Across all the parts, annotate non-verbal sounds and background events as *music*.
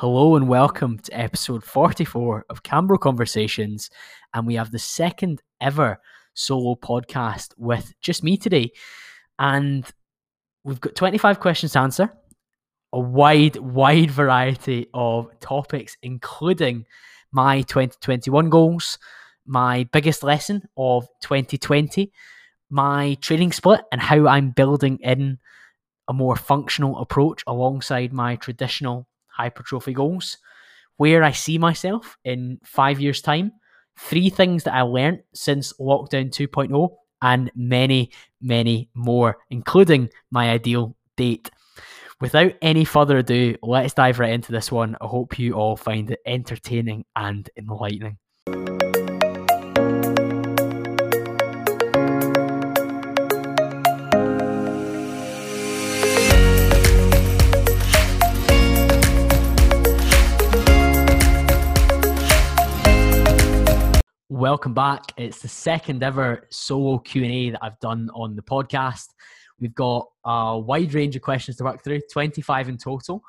Hello and welcome to episode 44 of Cambro Conversations. And we have the second ever solo podcast with just me today. And we've got 25 questions to answer, a wide, wide variety of topics, including my 2021 goals, my biggest lesson of 2020, my training split, and how I'm building in a more functional approach alongside my traditional hypertrophy goals, where I see myself in five years' time, three things that I learned since lockdown 2.0, and many, many more, including my ideal date. Without any further ado, let's dive right into this one. I hope you all find it entertaining and enlightening. Welcome back. It's the second ever solo Q&A that I've done on the podcast. We've got a wide range of questions to work through, 25 in total,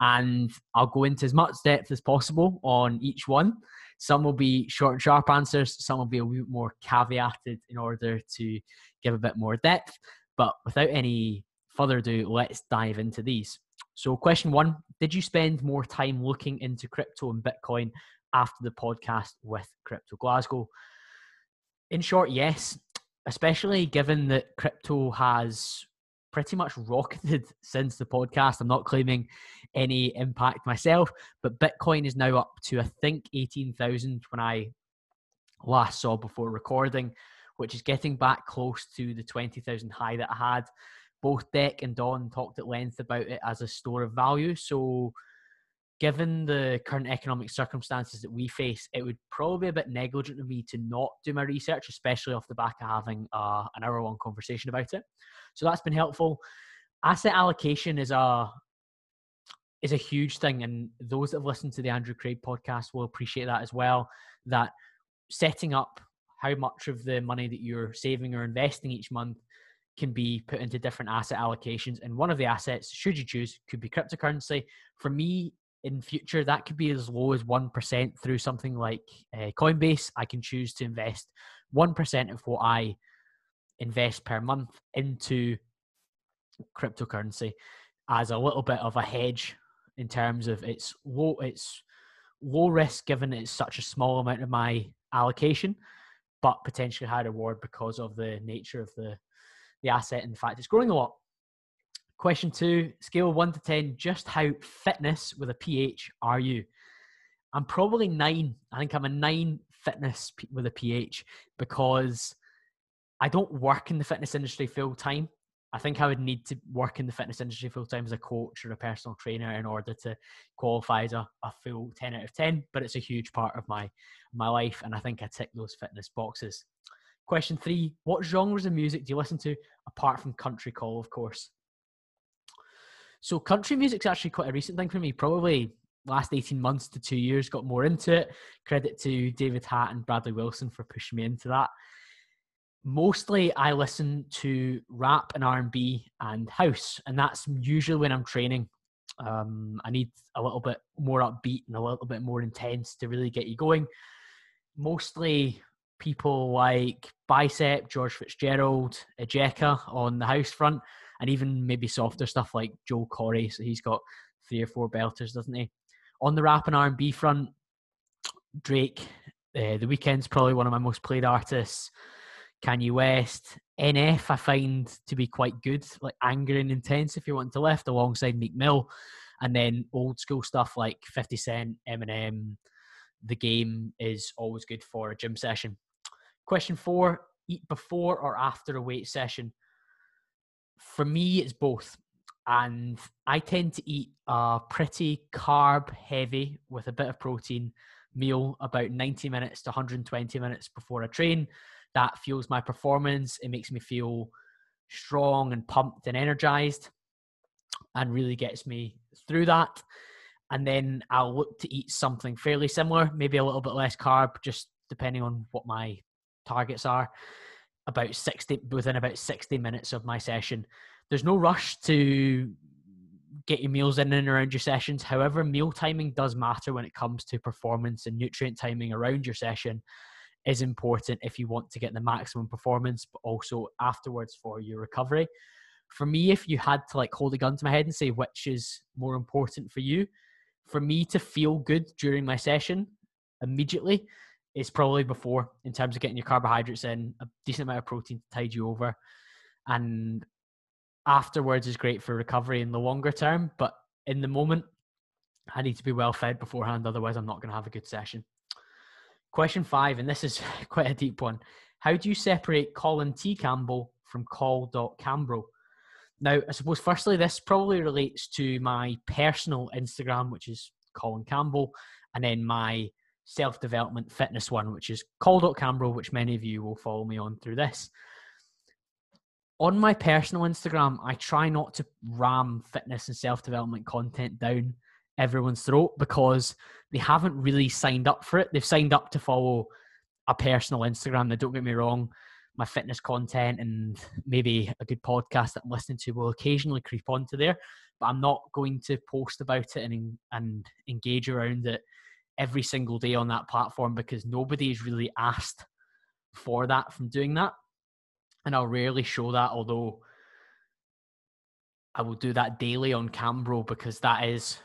and I'll go into as much depth as possible on each one. Some will be short and sharp answers, some will be a bit more caveated in order to give a bit more depth. But without any further ado, let's dive into these. So, question one Did you spend more time looking into crypto and Bitcoin after the podcast with Crypto Glasgow. In short, yes, especially given that crypto has pretty much rocketed *laughs* since the podcast. I'm not claiming any impact myself, but Bitcoin is now up to, I think, 18,000 when I last saw before recording, which is getting back close to the 20,000 high that I had. Both Deck and Don talked at length about it as a store of value. So, given the current economic circumstances that we face, it would probably be a bit negligent of me to not do my research, especially off the back of having uh, an hour long conversation about it. So that's been helpful. Asset allocation is a is a huge thing, and those that have listened to the Andrew Craig podcast will appreciate that as well. That setting up how much of the money that you're saving or investing each month can be put into different asset allocations. And one of the assets, should you choose, could be cryptocurrency. For me, in future that could be as low as 1% through something like uh, coinbase. I can choose to invest 1% of what i invest per month into cryptocurrency as a little bit of a hedge in terms of its low it's low risk given it's such a small amount of my allocation but potentially high reward because of the nature of the the asset. The fact it's growing a lot Question two, scale one to 10, just how fitness with a PH are you? I'm probably nine. I think I'm a nine fitness with a PH because I don't work in the fitness industry full time. I think I would need to work in the fitness industry full time as a coach or a personal trainer in order to qualify as a, a full 10 out of 10. But it's a huge part of my my life, and I think I tick those fitness boxes. Question three: What genres of music do you listen to apart from country call, of course? So country music's actually quite a recent thing for me. Probably last 18 months to two years got more into it. Credit to David Hatt and Bradley Wilson for pushing me into that. Mostly I listen to rap and R&B and house and that's usually when I'm training. Um, I need a little bit more upbeat and a little bit more intense to really get you going. Mostly people like Bicep, George Fitzgerald, Ejeca on the house front and even maybe softer stuff like Joel Corry. So he's got three or four belters, doesn't he? On the rap and R&B front, Drake, uh, The Weeknd's probably one of my most played artists. Kanye West, NF, I find to be quite good, like angry and intense if you want to lift, alongside Meek Mill. And then old school stuff like 50 Cent, Eminem, The Game is always good for a gym session. Question four eat before or after a weight session? For me, it's both. And I tend to eat a pretty carb heavy with a bit of protein meal about 90 minutes to 120 minutes before I train. That fuels my performance. It makes me feel strong and pumped and energized and really gets me through that. And then I'll look to eat something fairly similar, maybe a little bit less carb, just depending on what my targets are about 60 within about 60 minutes of my session there's no rush to get your meals in and around your sessions. However, meal timing does matter when it comes to performance and nutrient timing around your session is important if you want to get the maximum performance, but also afterwards for your recovery. For me, if you had to like hold a gun to my head and say which is more important for you, for me to feel good during my session immediately is probably before in terms of getting your carbohydrates in, a decent amount of protein to tide you over. And afterwards is great for recovery in the longer term. But in the moment, I need to be well fed beforehand, otherwise, I'm not going to have a good session. Question five, and this is *laughs* quite a deep one. How do you separate Colin T. Campbell from Col.Cambro? Now, I suppose firstly, this probably relates to my personal Instagram, which is Colin Campbell, and then my self development fitness one, which is Col.Cambro, which many of you will follow me on through this on my personal Instagram, I try not to ram fitness and self development content down everyone's throat because they haven't really signed up for it. They've signed up to follow a personal Instagram. Now, don't get me wrong, my fitness content and maybe a good podcast that I'm listening to will occasionally creep onto there, but I'm not going to post about it and, and engage around it every single day on that platform because nobody nobody's really asked for that from doing that and I'll rarely show that, although I will do that daily on Cambro because that is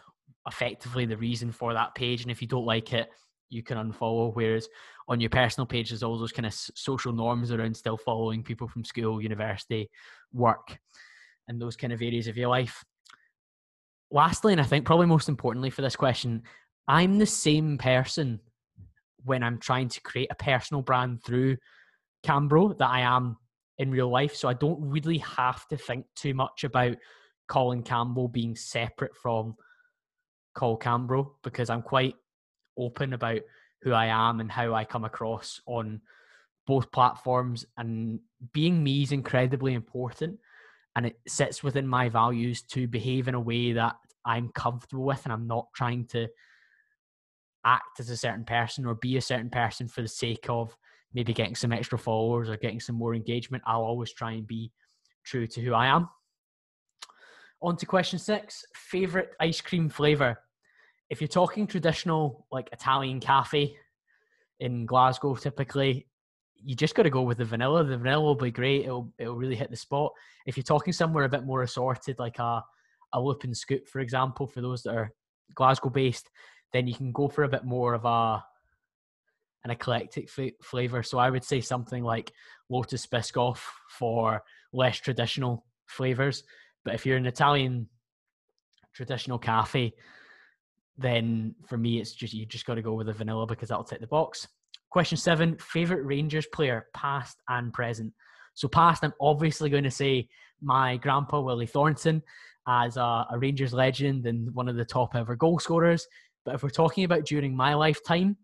effectively the reason for that page. And if you don't like it, you can unfollow. Whereas on your personal page, there's all those kind of social norms around still following people from school, university, work, and those kind of areas of your life. Lastly, and I think probably most importantly for this question, I'm the same person when I'm trying to create a personal brand through Cambro that I am in real life. So I don't really have to think too much about Colin Campbell being separate from Col.Cambro because I'm quite open about who I am and how I come across on both platforms. And being me is incredibly important. And it sits within my values to behave in a way that I'm comfortable with and I'm not trying to act as a certain person or be a certain person for the sake of maybe getting some extra followers or getting some more engagement, I'll always try and be true to who I am. On to question six favorite ice cream flavor. If you're talking traditional, like Italian cafe in Glasgow, typically, you just got to go with the vanilla. The vanilla will be great. It'll it'll really hit the spot. If you're talking somewhere a bit more assorted, like a a Loop and Scoop, for example, for those that are Glasgow based, then you can go for a bit more of a an eclectic f- flavor. So I would say something like Lotus Biscoff for less traditional flavors. But if you're an Italian traditional cafe, then for me it's just you just got to go with the vanilla because that'll tick the box. Question seven: favorite Rangers player, past and present. So past, I'm obviously going to say my grandpa Willie Thornton as a, a Rangers legend and one of the top ever goal scorers. But if we're talking about during my lifetime,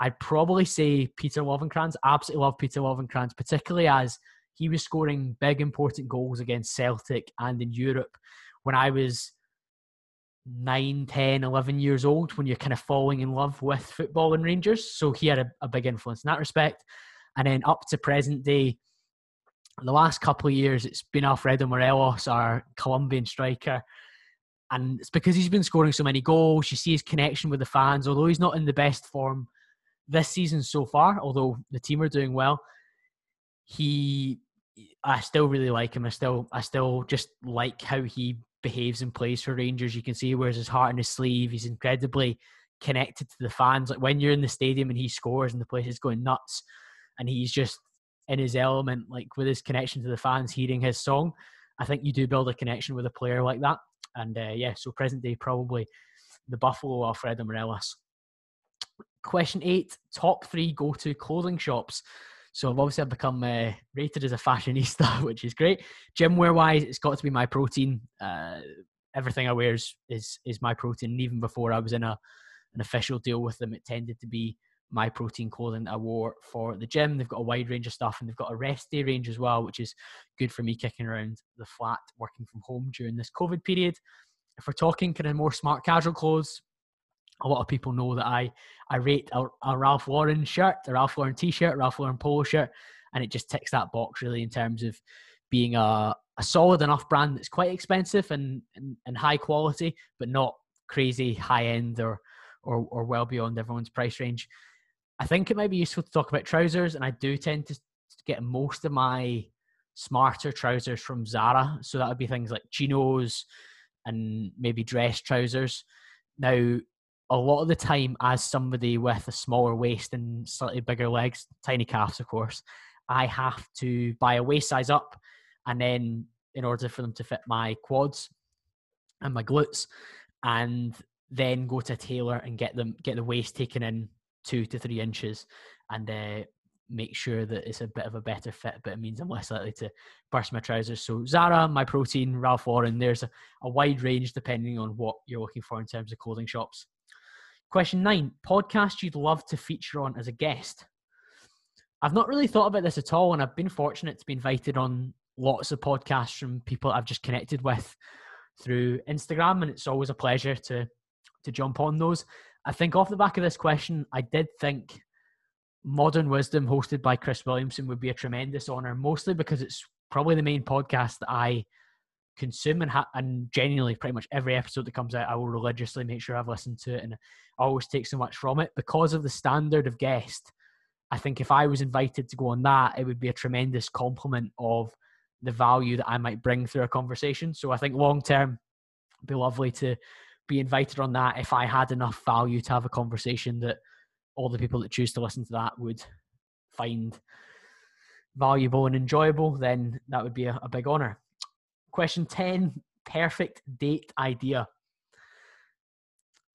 I'd probably say Peter Lovenkrands. Absolutely love Peter Lovenkrands, particularly as he was scoring big, important goals against Celtic and in Europe when I was 9, 10, 11 years old, when you're kind of falling in love with football and Rangers. So he had a, a big influence in that respect. And then up to present day, the last couple of years, it's been Alfredo Morelos, our Colombian striker. And it's because he's been scoring so many goals. You see his connection with the fans, although he's not in the best form this season so far, although the team are doing well, he I still really like him. I still I still just like how he behaves and plays for Rangers. You can see he wears his heart on his sleeve. He's incredibly connected to the fans. Like when you're in the stadium and he scores and the place is going nuts and he's just in his element, like with his connection to the fans, hearing his song. I think you do build a connection with a player like that. And uh, yeah, so present day probably the Buffalo Alfredo Morelos. Question eight: top three go-to clothing shops. So I've obviously become uh, rated as a fashionista, *laughs* which is great. Gym wear wise, it's got to be Myprotein. Uh, everything I wear is, is is Myprotein. And even before I was in a an official deal with them, it tended to be Myprotein clothing that I wore for the gym. They've got a wide range of stuff, and they've got a rest day range as well, which is good for me kicking around the flat, working from home during this COVID period. If we're talking kind of more smart casual clothes, a lot of people know that I I rate a, a Ralph Lauren shirt, a Ralph Lauren t-shirt, Ralph Lauren polo shirt, and it just ticks that box really in terms of being a, a solid enough brand that's quite expensive and, and, and high quality, but not crazy high end or, or, or well beyond everyone's price range. I think it might be useful to talk about trousers, and I do tend to get most of my smarter trousers from Zara. So that would be things like chinos and maybe dress trousers. Now, a lot of the time, as somebody with a smaller waist and slightly bigger legs, tiny calves, of course, I have to buy a waist size up, and then in order for them to fit my quads and my glutes, and then go to a tailor and get them get the waist taken in two to three inches, and uh, make sure that it's a bit of a better fit, but it means I'm less likely to burst my trousers. So Zara, My Protein, Ralph Lauren, there's a, a wide range depending on what you're looking for in terms of clothing shops. Question nine, podcast you'd love to feature on as a guest. I've not really thought about this at all, and I've been fortunate to be invited on lots of podcasts from people I've just connected with through Instagram, and it's always a pleasure to to jump on those. I think off the back of this question, I did think Modern Wisdom, hosted by Chris Williamson, would be a tremendous honor, mostly because it's probably the main podcast that I consume and, ha- and genuinely pretty much every episode that comes out, I will religiously make sure I've listened to it and I always take so much from it because of the standard of guest. I think if I was invited to go on that, it would be a tremendous compliment of the value that I might bring through a conversation. So I think long term, be lovely to be invited on that if I had enough value to have a conversation that all the people that choose to listen to that would find valuable and enjoyable, then that would be a, a big honor. Question 10 perfect date idea.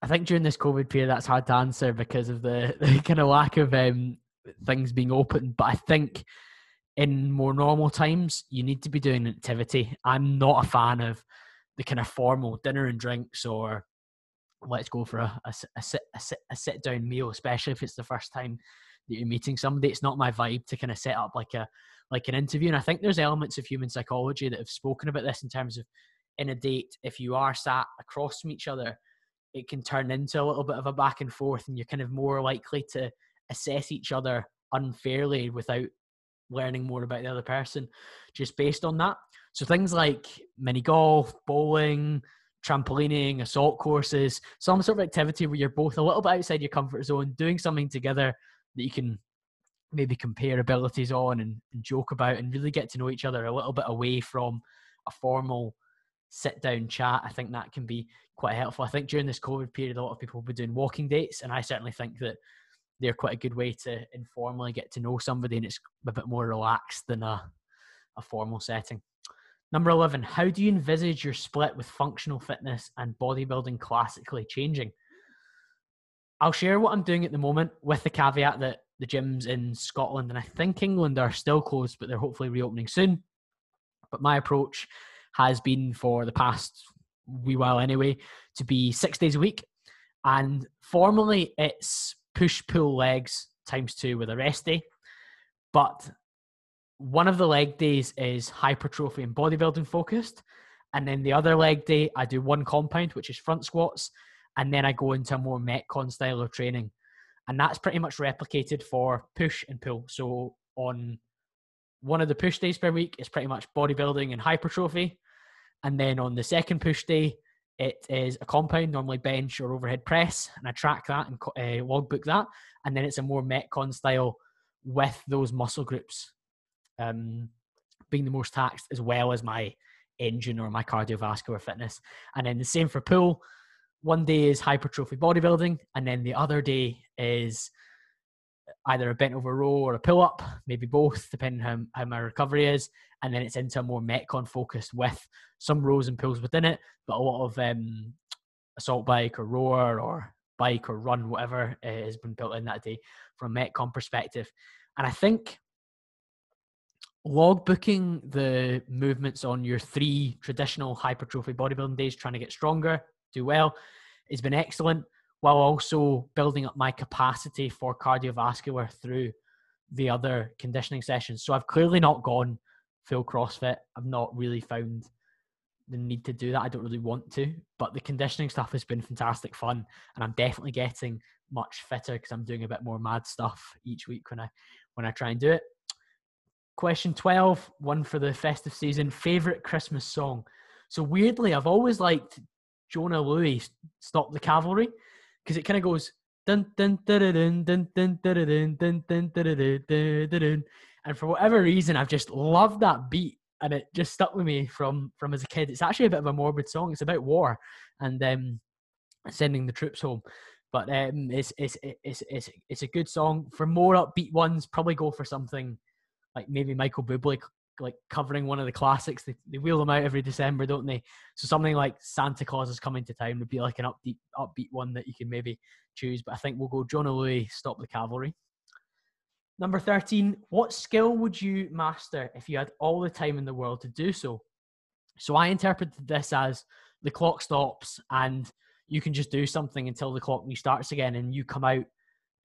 I think during this COVID period, that's hard to answer because of the, *laughs* the kind of lack of um, things being open. But I think in more normal times, you need to be doing an activity. I'm not a fan of the kind of formal dinner and drinks or let's go for a, a, a, sit, a, sit, a sit down meal, especially if it's the first time that you're meeting somebody. It's not my vibe to kind of set up like a like an interview. And I think there's elements of human psychology that have spoken about this in terms of in a date, if you are sat across from each other, it can turn into a little bit of a back and forth, and you're kind of more likely to assess each other unfairly without learning more about the other person just based on that. So things like mini golf, bowling, trampolining, assault courses, some sort of activity where you're both a little bit outside your comfort zone, doing something together that you can maybe compare abilities on and, and joke about and really get to know each other a little bit away from a formal sit down chat. I think that can be quite helpful. I think during this COVID period, a lot of people will be doing walking dates, and I certainly think that they're quite a good way to informally get to know somebody and it's a bit more relaxed than a, a formal setting. Number 11, how do you envisage your split with functional fitness and bodybuilding classically changing? I'll share what I'm doing at the moment with the caveat that the gyms in Scotland and I think England are still closed, but they're hopefully reopening soon. But my approach has been for the past wee while anyway to be six days a week. And formally, it's push pull legs times two with a rest day. But one of the leg days is hypertrophy and bodybuilding focused. And then the other leg day, I do one compound, which is front squats. And then I go into a more Metcon style of training. And that's pretty much replicated for push and pull. So on one of the push days per week, it's pretty much bodybuilding and hypertrophy. And then on the second push day, it is a compound, normally bench or overhead press. And I track that and uh, logbook that. And then it's a more Metcon style with those muscle groups um, being the most taxed as well as my engine or my cardiovascular fitness. And then the same for pull. One day is hypertrophy bodybuilding, and then the other day is either a bent over row or a pull up, maybe both, depending how, how my recovery is. And then it's into a more Metcon focused with some rows and pulls within it, but a lot of um, assault bike or rower or bike or run, whatever uh, has been built in that day from a Metcon perspective. And I think log booking the movements on your three traditional hypertrophy bodybuilding days, trying to get stronger, do well, has been excellent, while also building up my capacity for cardiovascular through the other conditioning sessions. So I've clearly not gone full CrossFit. I've not really found the need to do that. I don't really want to, but the conditioning stuff has been fantastic fun, and I'm definitely getting much fitter because I'm doing a bit more mad stuff each week when I when I try and do it Question 12, one for the festive season. Favorite Christmas song? So, weirdly, I've always liked Jona Lewie, Stop the Cavalry, because it kind of goes. Dun, dun, dun, dun, dun, dun, dun, dun, and for whatever reason, I've just loved that beat, and it just stuck with me from from as a kid. It's actually a bit of a morbid song. It's about war and um, sending the troops home, but um, it's, it's it's it's it's it's a good song. For more upbeat ones, probably go for something like maybe Michael Bublé like covering one of the classics. They, they wheel them out every December, don't they? So something like Santa Claus is coming to town would be like an upbeat upbeat one that you can maybe choose. But I think we'll go Jona Lewie, Stop the Cavalry. Number 13, what skill would you master if you had all the time in the world to do so? So I interpreted this as the clock stops and you can just do something until the clock restarts again and you come out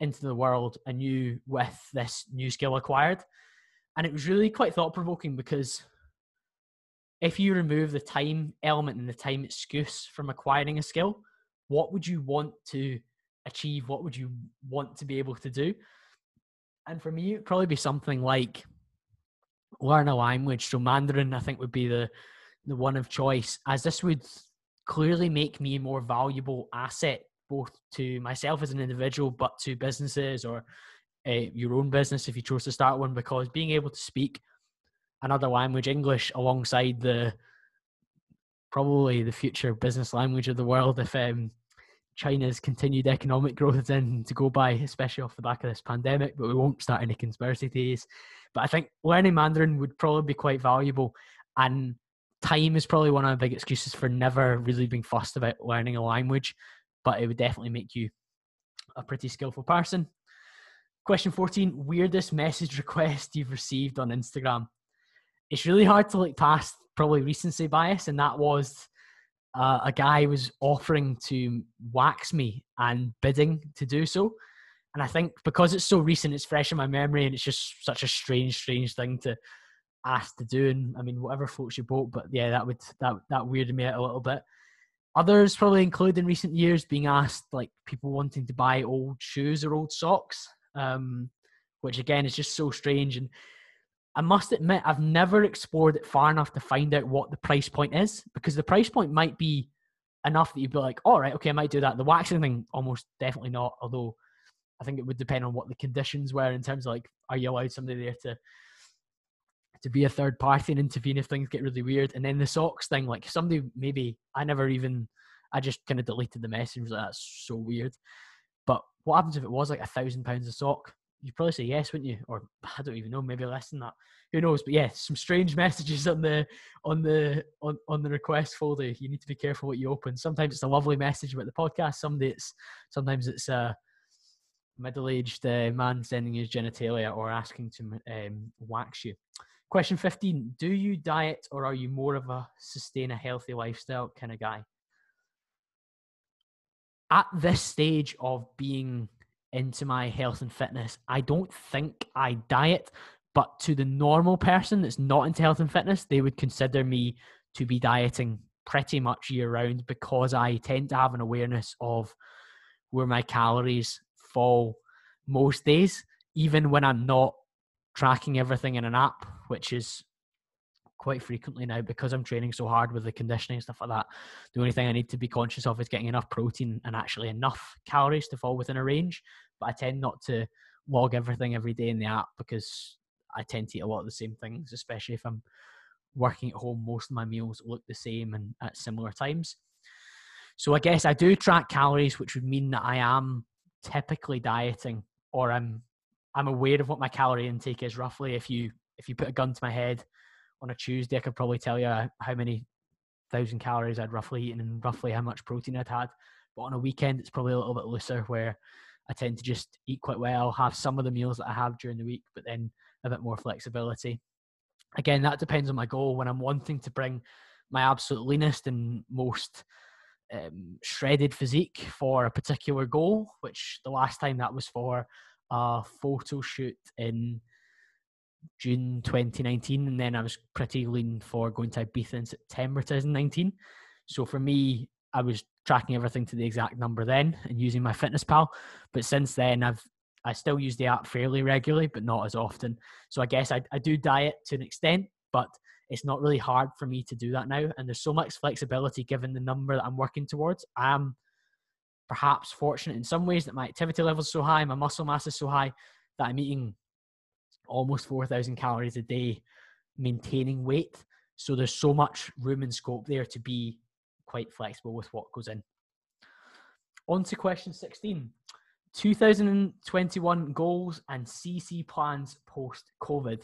into the world anew with this new skill acquired. And it was really quite thought provoking because if you remove the time element and the time excuse from acquiring a skill, what would you want to achieve? What would you want to be able to do? And for me, it'd probably be something like learn a language. So Mandarin, I think, would be the the one of choice, as this would clearly make me a more valuable asset both to myself as an individual, but to businesses or uh, your own business if you chose to start one. Because being able to speak another language, English, alongside the probably the future business language of the world, if um, China's continued economic growth is in to go by, especially off the back of this pandemic. But we won't start any conspiracy theories. But I think learning Mandarin would probably be quite valuable. And time is probably one of the big excuses for never really being fussed about learning a language. But it would definitely make you a pretty skillful person. Question 14 Weirdest message request you've received on Instagram? It's really hard to look past probably recency bias, and that was uh, a guy was offering to wax me and bidding to do so. And I think because it's so recent, it's fresh in my memory, and it's just such a strange, strange thing to ask to do. And I mean, whatever floats your boat, but yeah, that would that that weirded me out a little bit. Others probably include in recent years being asked like people wanting to buy old shoes or old socks, um, which again is just so strange. And I must admit, I've never explored it far enough to find out what the price point is because the price point might be enough that you'd be like, all right, okay, I might do that. The waxing thing, almost definitely not. Although I think it would depend on what the conditions were in terms of like, are you allowed somebody there to to be a third party and intervene if things get really weird? And then the socks thing, like somebody maybe I never even, I just kind of deleted the message. Like, That's so weird. But what happens if it was like a thousand pounds a sock? you'd probably say yes, wouldn't you? Or *laughs* I don't even know, maybe less than that. Who knows? But yeah, some strange *laughs* messages on the on the on, on the request folder. You need to be careful what you open. Sometimes it's a lovely message about the podcast. Sometimes it's sometimes it's a middle-aged uh, man sending his genitalia or asking to um, wax you. Question 15 Do you diet or are you more of a sustain a healthy lifestyle kind of guy? At this stage of being into my health and fitness. I don't think I diet, but to the normal person that's not into health and fitness, they would consider me to be dieting pretty much year round because I tend to have an awareness of where my calories fall most days, even when I'm not tracking everything in an app, which is quite frequently now because I'm training so hard with the conditioning and stuff like that. The only thing I need to be conscious of is getting enough protein and actually enough calories to fall within a range. But I tend not to log everything every day in the app because I tend to eat a lot of the same things, especially if I'm working at home. Most of my meals look the same and at similar times. So I guess I do track calories, which would mean that I am typically dieting or I'm I'm aware of what my calorie intake is roughly. If you if you put a gun to my head on a Tuesday, I could probably tell you how many thousand calories I'd roughly eaten and roughly how much protein I'd had. But on a weekend, it's probably a little bit looser where I tend to just eat quite well, have some of the meals that I have during the week, but then a bit more flexibility. Again, that depends on my goal. When I'm wanting to bring my absolute leanest and most um, shredded physique for a particular goal, which the last time that was for a photo shoot in June 2019, and then I was pretty lean for going to Ibiza in September 2019. So for me, I was tracking everything to the exact number then and using my fitness pal. But since then, I've I still use the app fairly regularly, but not as often. So I guess I, I do diet to an extent, but it's not really hard for me to do that now. And there's so much flexibility given the number that I'm working towards. I'm perhaps fortunate in some ways that my activity level is so high, my muscle mass is so high that I'm eating almost 4,000 calories a day, maintaining weight. So there's so much room and scope there to be quite flexible with what goes in. On to question 16 2021 goals and CC plans post COVID.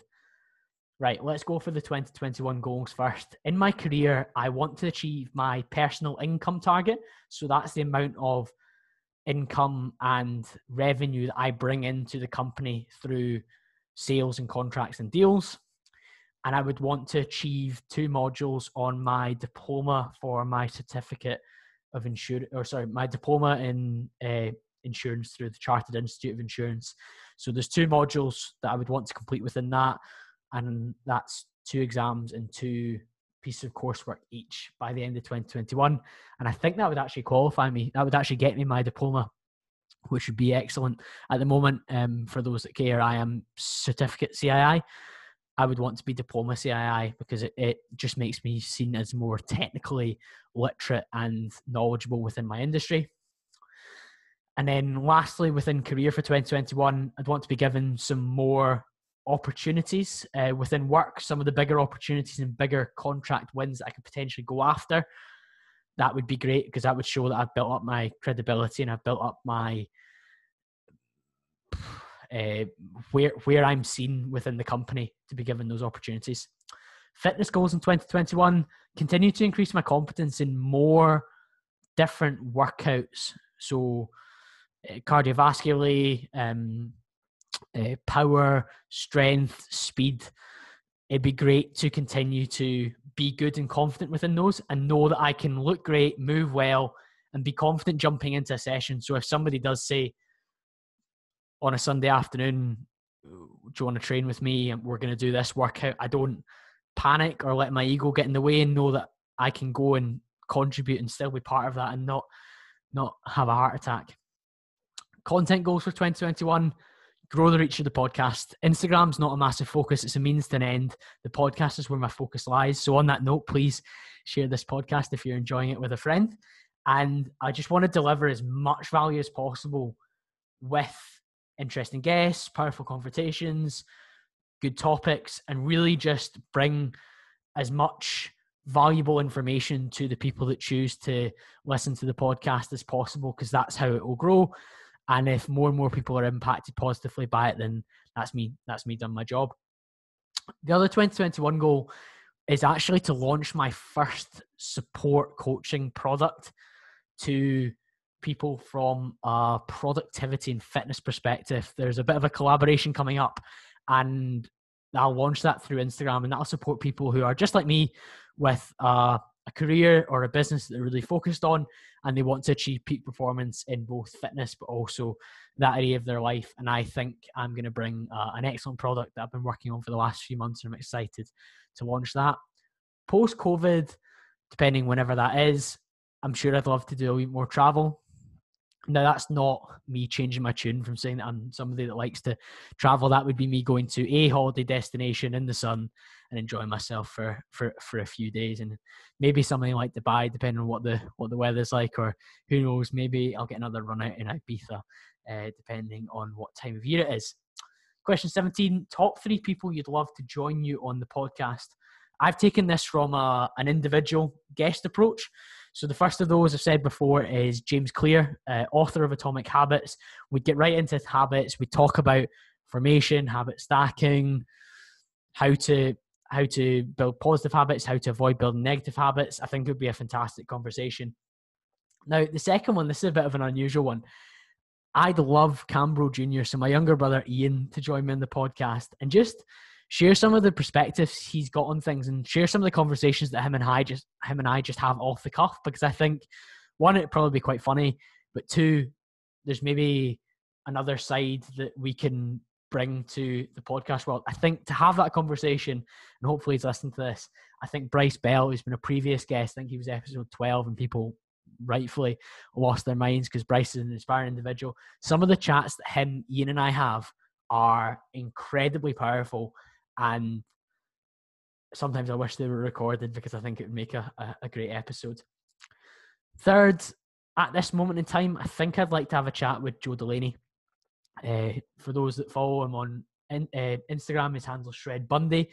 Right, let's go for the 2021 goals first. In my career, I want to achieve my personal income target. So that's the amount of income and revenue that I bring into the company through sales and contracts and deals. And I would want to achieve two modules on my diploma for my certificate of insurance, or sorry, my diploma in uh, insurance through the Chartered Institute of Insurance. So there's two modules that I would want to complete within that, and that's two exams and two pieces of coursework each by the end of 2021. And I think that would actually qualify me. That would actually get me my diploma, which would be excellent. At the moment, um, for those that care, I am certificate CII. I would want to be diploma CII because it, it just makes me seen as more technically literate and knowledgeable within my industry. And then lastly, within career for 2021, I'd want to be given some more opportunities uh, within work, some of the bigger opportunities and bigger contract wins that I could potentially go after. That would be great because that would show that I've built up my credibility and I've built up my uh, *sighs* where where I'm seen within the company to be given those opportunities. Fitness goals in 2021 continue to increase my competence in more different workouts. So, uh, cardiovascularly, um, uh, power, strength, speed. It'd be great to continue to be good and confident within those and know that I can look great, move well, and be confident jumping into a session. So if somebody does say, on a Sunday afternoon, do you want to train with me? And we're going to do this workout. I don't panic or let my ego get in the way and know that I can go and contribute and still be part of that and not not have a heart attack. Content goals for 2021 grow the reach of the podcast. Instagram's not a massive focus, it's a means to an end. The podcast is where my focus lies. So, on that note, please share this podcast if you're enjoying it with a friend. And I just want to deliver as much value as possible with interesting guests, powerful conversations, good topics, and really just bring as much valuable information to the people that choose to listen to the podcast as possible because that's how it will grow. And if more and more people are impacted positively by it, then that's me. That's me done my job. The other 2021 goal is actually to launch my first support coaching product to people from a productivity and fitness perspective. There's a bit of a collaboration coming up, and I'll launch that through Instagram, and that'll support people who are just like me with uh, a career or a business that they're really focused on, and they want to achieve peak performance in both fitness but also that area of their life. And I think I'm going to bring uh, an excellent product that I've been working on for the last few months, and I'm excited to launch that. Post COVID, depending whenever that is, I'm sure I'd love to do a bit more travel. Now that's not me changing my tune from saying that I'm somebody that likes to travel. That would be me going to a holiday destination in the sun and enjoying myself for for for a few days, and maybe something like Dubai, depending on what the what the weather's like, or who knows, maybe I'll get another run out in Ibiza, uh, depending on what time of year it is. Question 17: Top three people you'd love to join you on the podcast. I've taken this from a, an individual guest approach. So the first of those I've said before is James Clear, uh, author of Atomic Habits. We get right into habits. We talk about formation, habit stacking, how to how to build positive habits, how to avoid building negative habits. I think it would be a fantastic conversation. Now, the second one, this is a bit of an unusual one. I'd love Cambro Jr., so my younger brother Ian, to join me in the podcast and just share some of the perspectives he's got on things and share some of the conversations that him and I just him and I just have off the cuff because I think one it'd probably be quite funny, but two, there's maybe another side that we can bring to the podcast world. I think to have that conversation, and hopefully he's listening to this. I think Bryce Bell, who's been a previous guest, I think he was episode twelve, and people rightfully lost their minds because Bryce is an inspiring individual. Some of the chats that him, Ian, and I have are incredibly powerful, and sometimes I wish they were recorded because I think it would make a, a, a great episode. Third, at this moment in time, I think I'd like to have a chat with Joe Delaney. Uh, for those that follow him on in, uh, Instagram, his handle Shred Bundy.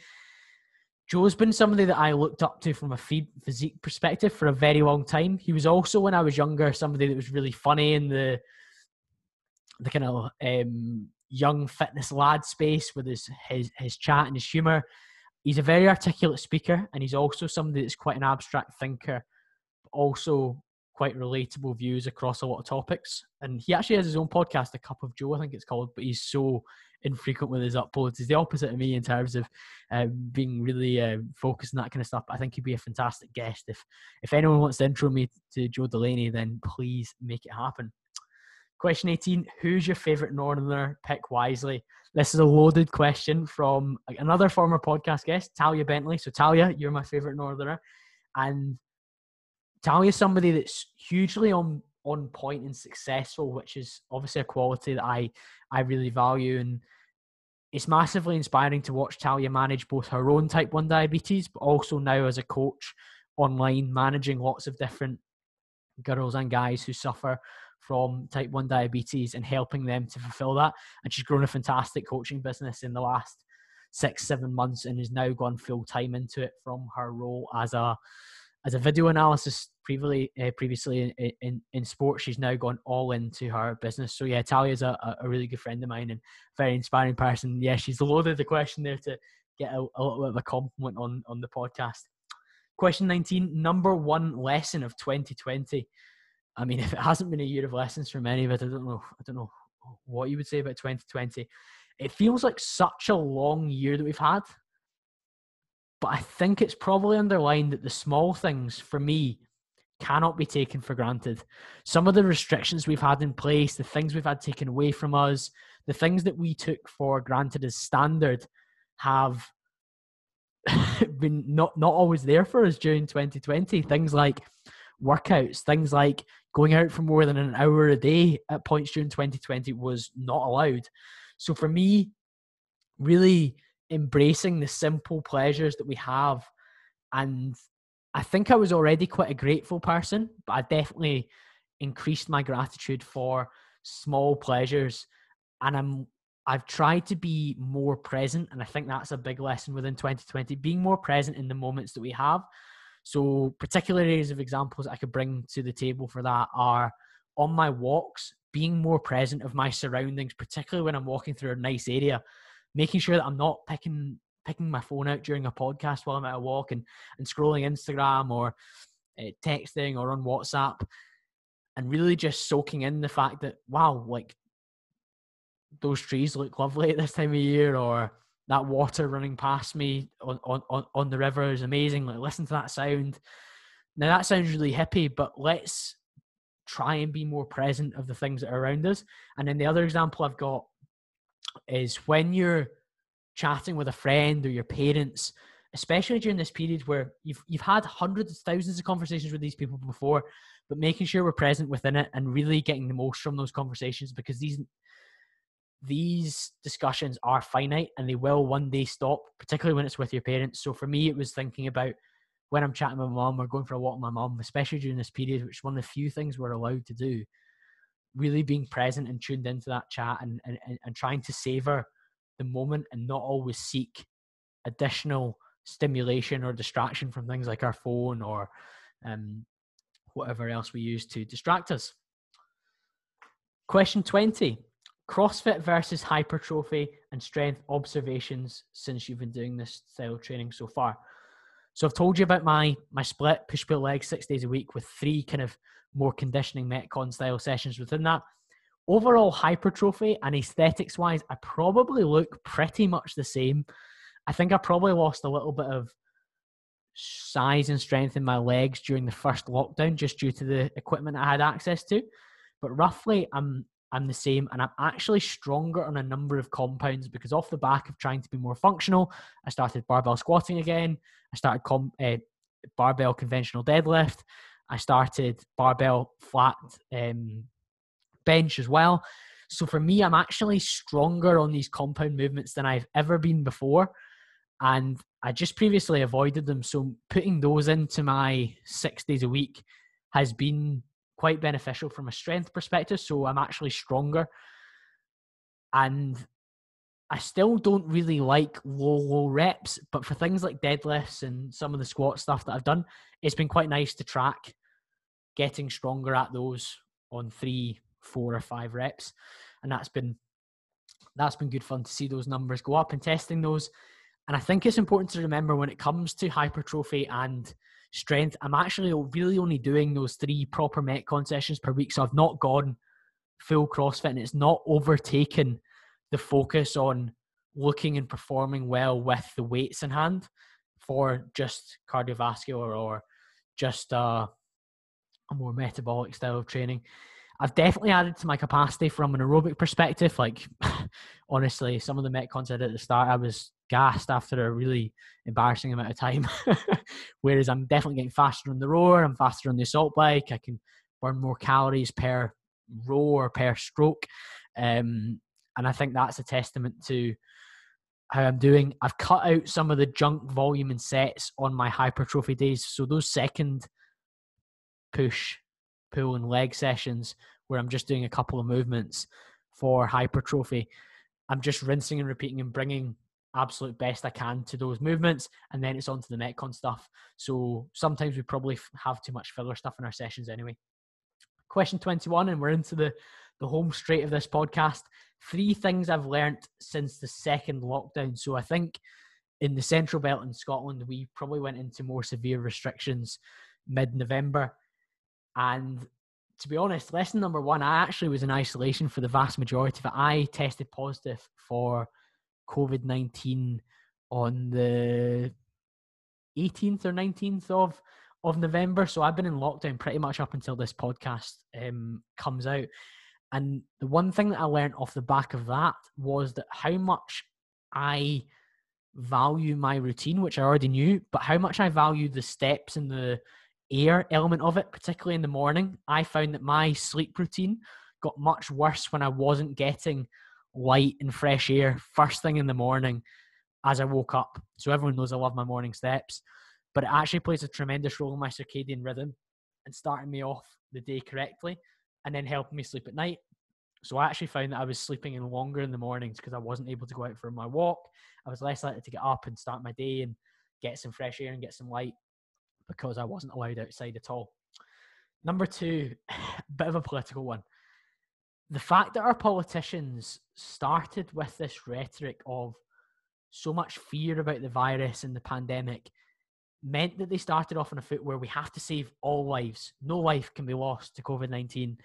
Joe's been somebody that I looked up to from a physique perspective for a very long time. He was also, when I was younger, somebody that was really funny in the the kind of um, young fitness lad space with his his his chat and his humor. He's a very articulate speaker, and he's also somebody that's quite an abstract thinker, but also quite relatable views across a lot of topics. And he actually has his own podcast, A Cup of Joe, I think it's called, but he's so infrequent with his uploads. He's the opposite of me in terms of uh, being really uh, focused on that kind of stuff. But I think he'd be a fantastic guest. If if anyone wants to intro me to Joe Delaney, then please make it happen. Question 18 Who's your favourite Northerner? Pick wisely. This is a loaded question from another former podcast guest, Talia Bentley. So, Talia, you're my favourite Northerner. And Talia is somebody that's hugely on on point and successful, which is obviously a quality that I I really value. And it's massively inspiring to watch Talia manage both her own type 1 diabetes, but also now as a coach online, managing lots of different girls and guys who suffer from type 1 diabetes and helping them to fulfill that. And she's grown a fantastic coaching business in the last six, seven months and has now gone full time into it from her role as a as a video analysis previously uh, previously in, in, in sports she's now gone all into her business. So yeah talia's a, a really good friend of mine and very inspiring person. Yeah she's loaded the question there to get a, a little bit of a compliment on on the podcast. Question 19 number one lesson of 2020 i mean *laughs* if it hasn't been a year of lessons for many of us i don't know i don't know what you would say about 2020 it feels like such a long year that we've had but I think it's probably underlined that the small things for me cannot be taken for granted. Some of the restrictions we've had in place, the things we've had taken away from us, the things that we took for granted as standard have *laughs* been not not always there for us during 2020 things like workouts things like going out for more than an hour a day at points during 2020 was not allowed so for me really embracing the simple pleasures that we have. And I think I was already quite a grateful person, but I definitely increased my gratitude for small pleasures. And I'm I've tried to be more present, and I think that's a big lesson within 2020, being more present in the moments that we have. So, particular areas of examples I could bring to the table for that are on my walks, being more present of my surroundings, particularly when I'm walking through a nice area making sure that I'm not picking picking my phone out during a podcast while I'm at a walk and, and scrolling Instagram or uh, texting or on WhatsApp and really just soaking in the fact that wow like those trees look lovely at this time of year or that water running past me on, on, on the river is amazing like listen to that sound. Now that sounds really hippie but let's try and be more present of the things that are around us. And then the other example i've got is when you're chatting with a friend or your parents, especially during this period where you've you've had hundreds, thousands of conversations with these people before, but making sure we're present within it and really getting the most from those conversations because these these discussions are finite and they will one day stop, particularly when it's with your parents. So for me, it was thinking about when I'm chatting with my mom or going for a walk with my mom, especially during this period, which is one of the few things we're allowed to do really being present and tuned into that chat and, and, and trying to savor the moment and not always seek additional stimulation or distraction from things like our phone or um, whatever else we use to distract us. Question 20 CrossFit versus hypertrophy and strength observations since you've been doing this style training so far. So I've told you about my my split push pull leg six days a week with three kind of more conditioning metcon style sessions within that. Overall hypertrophy and aesthetics wise, I probably look pretty much the same. I think I probably lost a little bit of size and strength in my legs during the first lockdown just due to the equipment I had access to. But roughly I'm I'm the same and I'm actually stronger on a number of compounds because off the back of trying to be more functional, I started barbell squatting again. I started com- uh, barbell conventional deadlift I started barbell flat um, bench as well. So for me, I'm actually stronger on these compound movements than I've ever been before. And I just previously avoided them. So putting those into my six days a week has been quite beneficial from a strength perspective. So I'm actually stronger. And I still don't really like low, low reps, but for things like deadlifts and some of the squat stuff that I've done, it's been quite nice to track getting stronger at those on three, four, or five reps. And that's been that's been good fun to see those numbers go up and testing those. And I think it's important to remember when it comes to hypertrophy and strength, I'm actually really only doing those three proper Metcon sessions per week. So I've not gone full CrossFit and it's not overtaken the focus on looking and performing well with the weights in hand for just cardiovascular or just uh, a more metabolic style of training. I've definitely added to my capacity from an aerobic perspective. Like, *laughs* honestly, some of the Metcons I did at the start, I was gassed after a really embarrassing amount of time. *laughs* Whereas I'm definitely getting faster on the rower, I'm faster on the assault bike, I can burn more calories per row or per stroke. Um, and I think that's a testament to how I'm doing. I've cut out some of the junk volume and sets on my hypertrophy days. So those second push, pull, and leg sessions where I'm just doing a couple of movements for hypertrophy, I'm just rinsing and repeating and bringing absolute best I can to those movements, and then it's on to the Metcon stuff. So sometimes we probably have too much filler stuff in our sessions anyway. Question 21, and we're into the, the home straight of this podcast. Three things I've learned since the second lockdown. So I think in the Central Belt in Scotland, we probably went into more severe restrictions mid November. And to be honest, lesson number one, I actually was in isolation for the vast majority of it. I tested positive for COVID 19 on the 18th or 19th of, of November. So I've been in lockdown pretty much up until this podcast um, comes out. And the one thing that I learned off the back of that was that how much I value my routine, which I already knew, but how much I value the steps and the air element of it, particularly in the morning. I found that my sleep routine got much worse when I wasn't getting light and fresh air first thing in the morning as I woke up. So everyone knows I love my morning steps, but it actually plays a tremendous role in my circadian rhythm and starting me off the day correctly and then helping me sleep at night. So I actually found that I was sleeping in longer in the mornings because I wasn't able to go out for my walk. I was less likely to get up and start my day and get some fresh air and get some light because I wasn't allowed outside at all. Number two, *sighs* bit of a political one the fact that our politicians started with this rhetoric of so much fear about the virus and the pandemic meant that they started off on a foot where we have to save all lives. No life can be lost to COVID 19.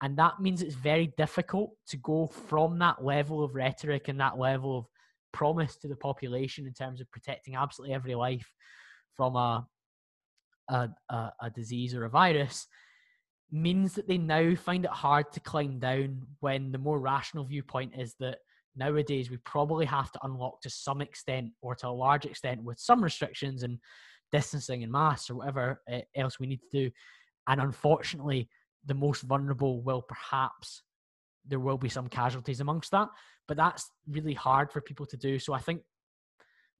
And that means it's very difficult to go from that level of rhetoric and that level of promise to the population in terms of protecting absolutely every life from a, a, a, a disease or a virus means that they now find it hard to climb down when the more rational viewpoint is that nowadays we probably have to unlock to some extent or to a large extent with some restrictions and distancing and masks or whatever eh, else we need to do. And unfortunately, the most vulnerable will perhaps there will be some casualties amongst that, but that's really hard for people to do. So I think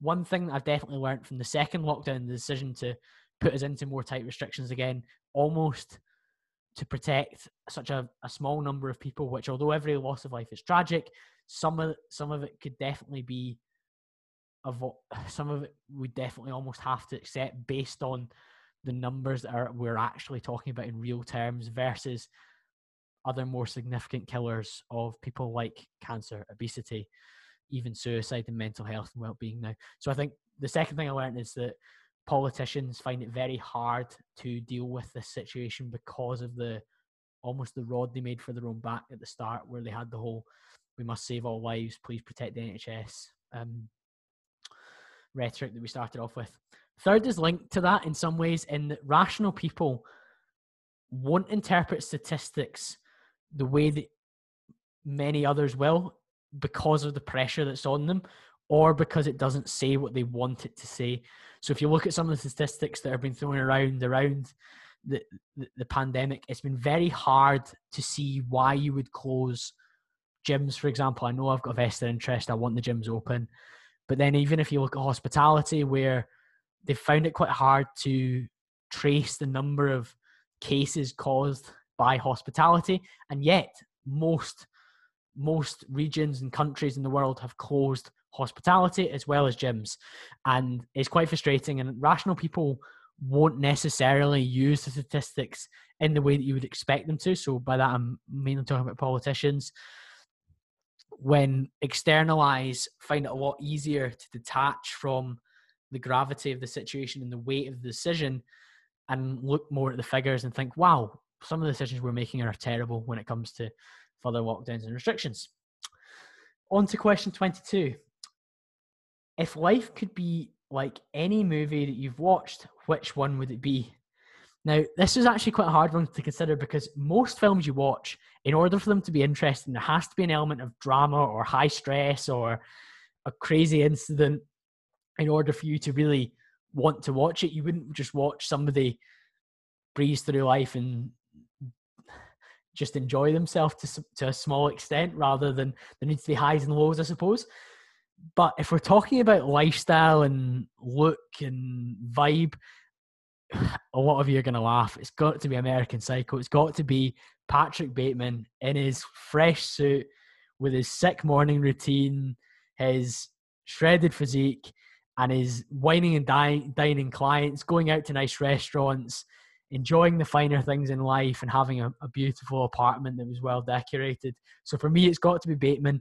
one thing I've definitely learned from the second lockdown, the decision to put us into more tight restrictions again, almost to protect such a, a small number of people, which although every loss of life is tragic, some of some of it could definitely be of *sighs* some of it we definitely almost have to accept based on the numbers that are we're actually talking about in real terms versus other more significant killers of people like cancer, obesity, even suicide and mental health and well-being now. So I think the second thing I learned is that politicians find it very hard to deal with this situation because of the almost the rod they made for their own back at the start, where they had the whole "we must save all lives, please protect the NHS" um, rhetoric that we started off with. Third is linked to that in some ways, in that rational people won't interpret statistics the way that many others will because of the pressure that's on them or because it doesn't say what they want it to say. So if you look at some of the statistics that have been thrown around around the, the, the pandemic, it's been very hard to see why you would close gyms, for example. I know I've got a vested interest. I want the gyms open. But then even if you look at hospitality, where they've found it quite hard to trace the number of cases caused by hospitality, and yet most most regions and countries in the world have closed hospitality as well as gyms, and it's quite frustrating. And rational people won't necessarily use the statistics in the way that you would expect them to. So by that I'm mainly talking about politicians. When externalize, find it a lot easier to detach from the gravity of the situation and the weight of the decision and look more at the figures and think, wow, some of the decisions we're making are terrible when it comes to further lockdowns and restrictions. On to question 22. If life could be like any movie that you've watched, which one would it be? Now, this is actually quite a hard one to consider because most films you watch, in order for them to be interesting, there has to be an element of drama or high stress or a crazy incident in order for you to really want to watch it. You wouldn't just watch somebody breeze through life and just enjoy themselves to, to a small extent rather than there needs to be highs and lows, I suppose. But if we're talking about lifestyle and look and vibe, *sighs* a lot of you are going to laugh. It's got to be American Psycho. It's got to be Patrick Bateman in his fresh suit with his sick morning routine, his shredded physique, and his whining and dining clients, going out to nice restaurants, enjoying the finer things in life, and having a, a beautiful apartment that was well decorated. So for me, it's got to be Bateman.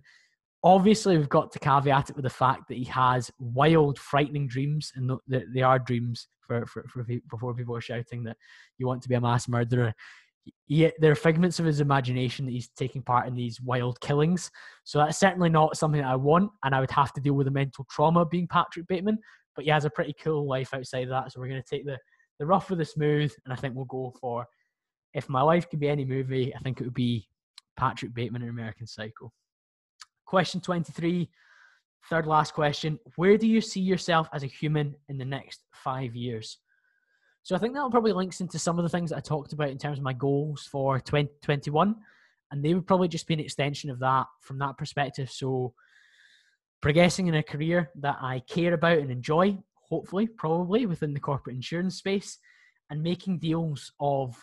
Obviously, we've got to caveat it with the fact that he has wild, frightening dreams, and they are dreams for, for, for before people are shouting that you want to be a mass murderer. He, there are figments of his imagination that he's taking part in these wild killings. So that's certainly not something that I want, and I would have to deal with the mental trauma being Patrick Bateman. But he has a pretty cool life outside of that. So we're going to take the the rough with the smooth, and I think we'll go for if my life could be any movie, I think it would be Patrick Bateman in American Psycho. Question 23, third last question. Where do you see yourself as a human in the next five years? So I think that probably links into some of the things that I talked about in terms of my goals for 2021. And they would probably just be an extension of that from that perspective. So progressing in a career that I care about and enjoy, hopefully, probably within the corporate insurance space, and making deals of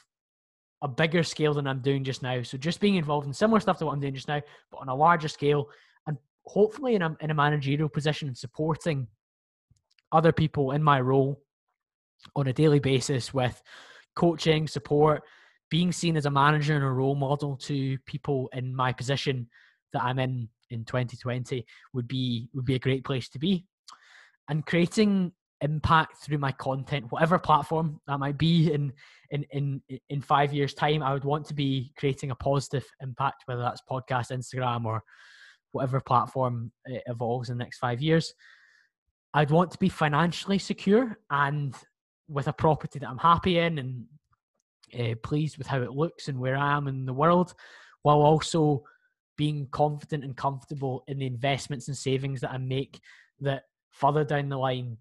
a bigger scale than I'm doing just now. So just being involved in similar stuff to what I'm doing just now, but on a larger scale, and hopefully in a in a managerial position and supporting other people in my role on a daily basis with coaching, support, being seen as a manager and a role model to people in my position that I'm in in 2020 would be would be a great place to be. And creating impact through my content, whatever platform that might be in in in in five years' time, I would want to be creating a positive impact, whether that's podcast, Instagram, or whatever platform it evolves in the next five years. I'd want to be financially secure and with a property that I'm happy in and uh, pleased with how it looks and where I am in the world, while also being confident and comfortable in the investments and savings that I make that further down the line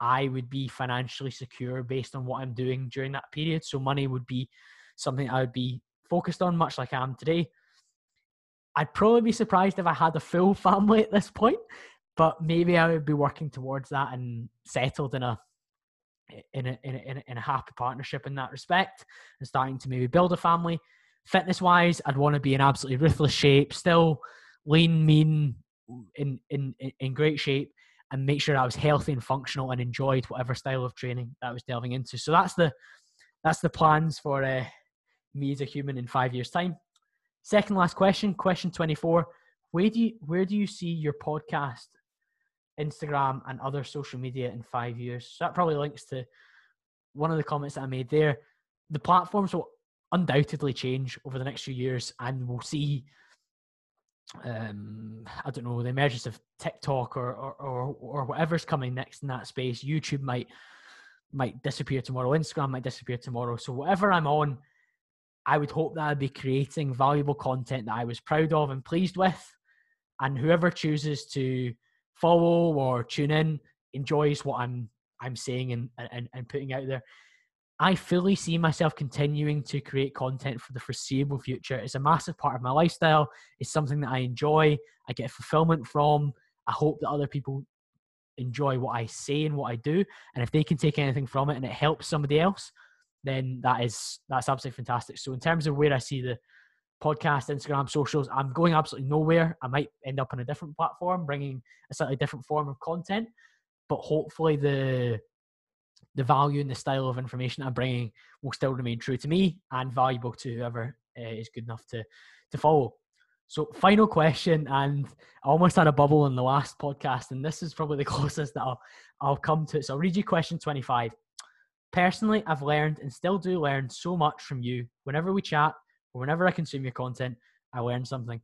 I would be financially secure based on what I'm doing during that period. So money would be something I would be focused on, much like I am today. I'd probably be surprised if I had a full *laughs* family at this point, but maybe I would be working towards that and settled in a in a, in a, in a happy partnership in that respect and starting to maybe build a family. Fitness wise, I'd want to be in absolutely ruthless shape, still lean, mean, in in in great shape, and make sure I was healthy and functional and enjoyed whatever style of training that I was delving into. So that's the that's the plans for uh, me as a human in five years' time. Second last question, question twenty four. Where do you where do you see your podcast, Instagram, and other social media in five years? So that probably links to one of the comments that I made there. The platforms will undoubtedly change over the next few years, and we'll see um, I don't know, the emergence of TikTok or, or, or, or whatever's coming next in that space. YouTube might might disappear tomorrow. Instagram might disappear tomorrow. So whatever I'm on, I would hope that I'd be creating valuable content that I was proud of and pleased with. And whoever chooses to follow or tune in enjoys what I'm I'm saying and, and, and putting out there. I fully see myself continuing to create content for the foreseeable future. It's a massive part of my lifestyle. It's something that I enjoy. I get fulfillment from. I hope that other people enjoy what I say and what I do. And if they can take anything from it and it helps somebody else, then that is that's absolutely fantastic. So in terms of where I see the podcast, Instagram, socials, I'm going absolutely nowhere. I might end up on a different platform, bringing a slightly different form of content, but hopefully the the value and the style of information I'm bringing will still remain true to me and valuable to whoever uh, is good enough to to follow. So, final question, and I almost had a bubble in the last podcast, and this is probably the *laughs* closest that I'll I'll come to. So, I'll read you question 25. Personally, I've learned and still do learn so much from you. Whenever we chat or whenever I consume your content, I learn something.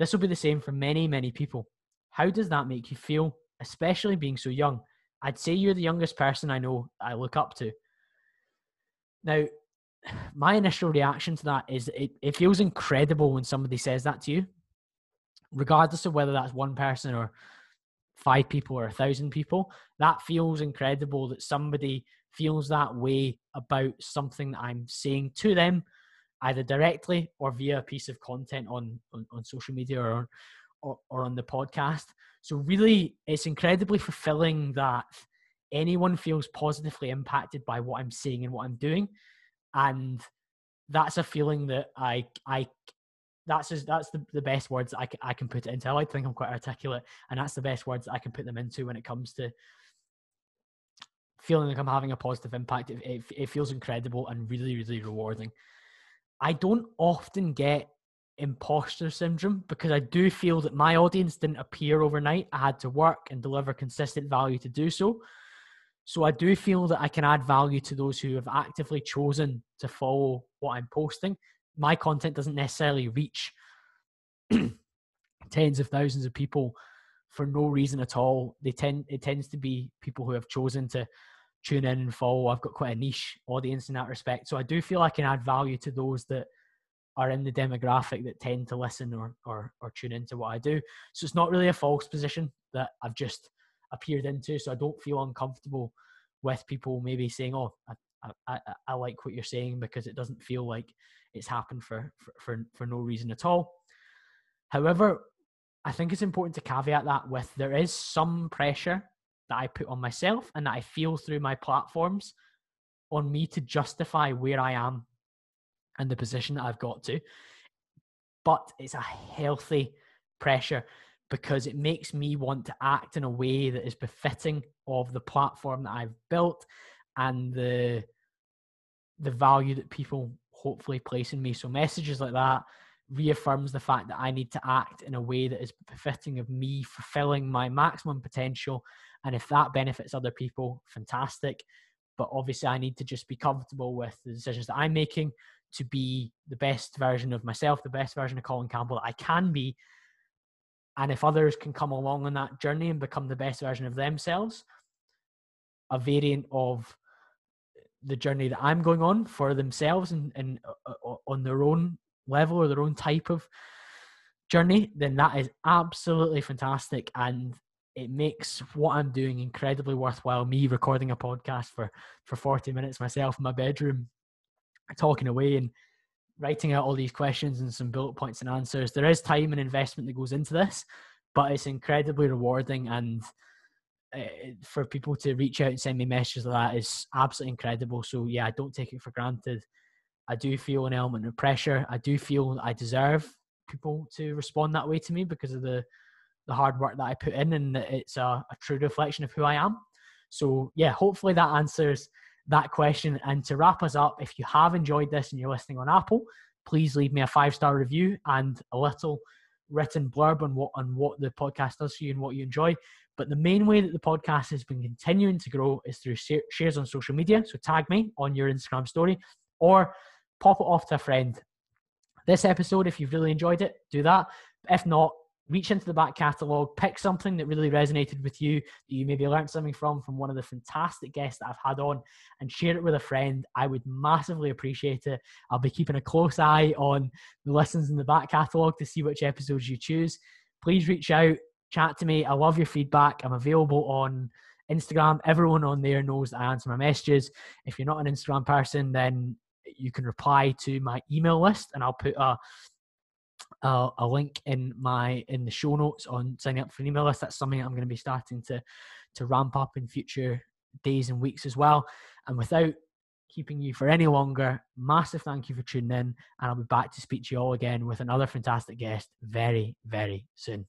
This will be the same for many, many people. How does that make you feel, especially being so young? I'd say you're the youngest person I know I look up to. Now, my initial reaction to that is it, it feels incredible when somebody says that to you, regardless of whether that's one person or five people or a thousand people. That feels incredible that somebody feels that way about something that I'm saying to them, either directly or via a piece of content on, on, on social media or, or, or on the podcast. So, really, it's incredibly fulfilling that anyone feels positively impacted by what I'm saying and what I'm doing. And that's a feeling that I, I, that's just, that's the, the best words I, I can put it into. I like to think I'm quite articulate, and that's the best words I can put them into when it comes to feeling like I'm having a positive impact. It, it, it feels incredible and really, really rewarding. I don't often get imposter syndrome because I do feel that my audience didn't appear overnight. I had to work and deliver consistent value to do so. So I do feel that I can add value to those who have actively chosen to follow what I'm posting. My content doesn't necessarily reach *clears throat* tens of thousands of people for no reason at all. They tend it tends to be people who have chosen to tune in and follow. I've got quite a niche audience in that respect. So I do feel I can add value to those that are in the demographic that tend to listen or, or, or tune into what I do. So it's not really a false position that I've just appeared into. So I don't feel uncomfortable with people maybe saying, "Oh, I, I, I like what you're saying," because it doesn't feel like it's happened for, for for for no reason at all. However, I think it's important to caveat that with there is some pressure that I put on myself and that I feel through my platforms on me to justify where I am and the position that I've got to. But it's a healthy pressure because it makes me want to act in a way that is befitting of the platform that I've built and the the value that people hopefully place in me. So messages like that reaffirms the fact that I need to act in a way that is befitting of me fulfilling my maximum potential. And if that benefits other people, fantastic. But obviously, I need to just be comfortable with the decisions that I'm making to be the best version of myself, the best version of Colin Campbell that I can be. And if others can come along on that journey and become the best version of themselves, a variant of the journey that I'm going on for themselves and, and uh, uh on their own level or their own type of journey, then that is absolutely fantastic. And it makes what I'm doing incredibly worthwhile. Me recording a podcast for, for 40 minutes myself in my bedroom talking away and writing out all these questions and some bullet points and answers. There is time and investment that goes into this, but it's incredibly rewarding. And uh, for people to reach out and send me messages like that is absolutely incredible. So, yeah, I don't take it for granted. I do feel an element of pressure. I do feel I deserve people to respond that way to me because of the the hard work that I put in, and that it's a, a true reflection of who I am. So, yeah, hopefully that answers that question. And to wrap us up, if you have enjoyed this and you're listening on Apple, please leave me a five star review and a little written blurb on what on what the podcast does for you and what you enjoy. But the main way that the podcast has been continuing to grow is through shares on social media. So tag me on your Instagram story or pop it off to a friend. This episode, if you've really enjoyed it, do that. If not, reach into the back catalogue, pick something that really resonated with you, that you maybe learned something from, from one of the fantastic guests that I've had on, and share it with a friend. I would massively appreciate it. I'll be keeping a close eye on the listens in the back catalogue to see which episodes you choose. Please reach out, chat to me. I love your feedback. I'm available on Instagram. Everyone on there knows that I answer my messages. If you're not an Instagram person, then you can reply to my email list, and I'll put a a, a link in my in the show notes on signing up for an email list. That's something I'm going to be starting to to ramp up in future days and weeks as well. And without keeping you for any longer, massive thank you for tuning in, and I'll be back to speak to you all again with another fantastic guest very, very soon.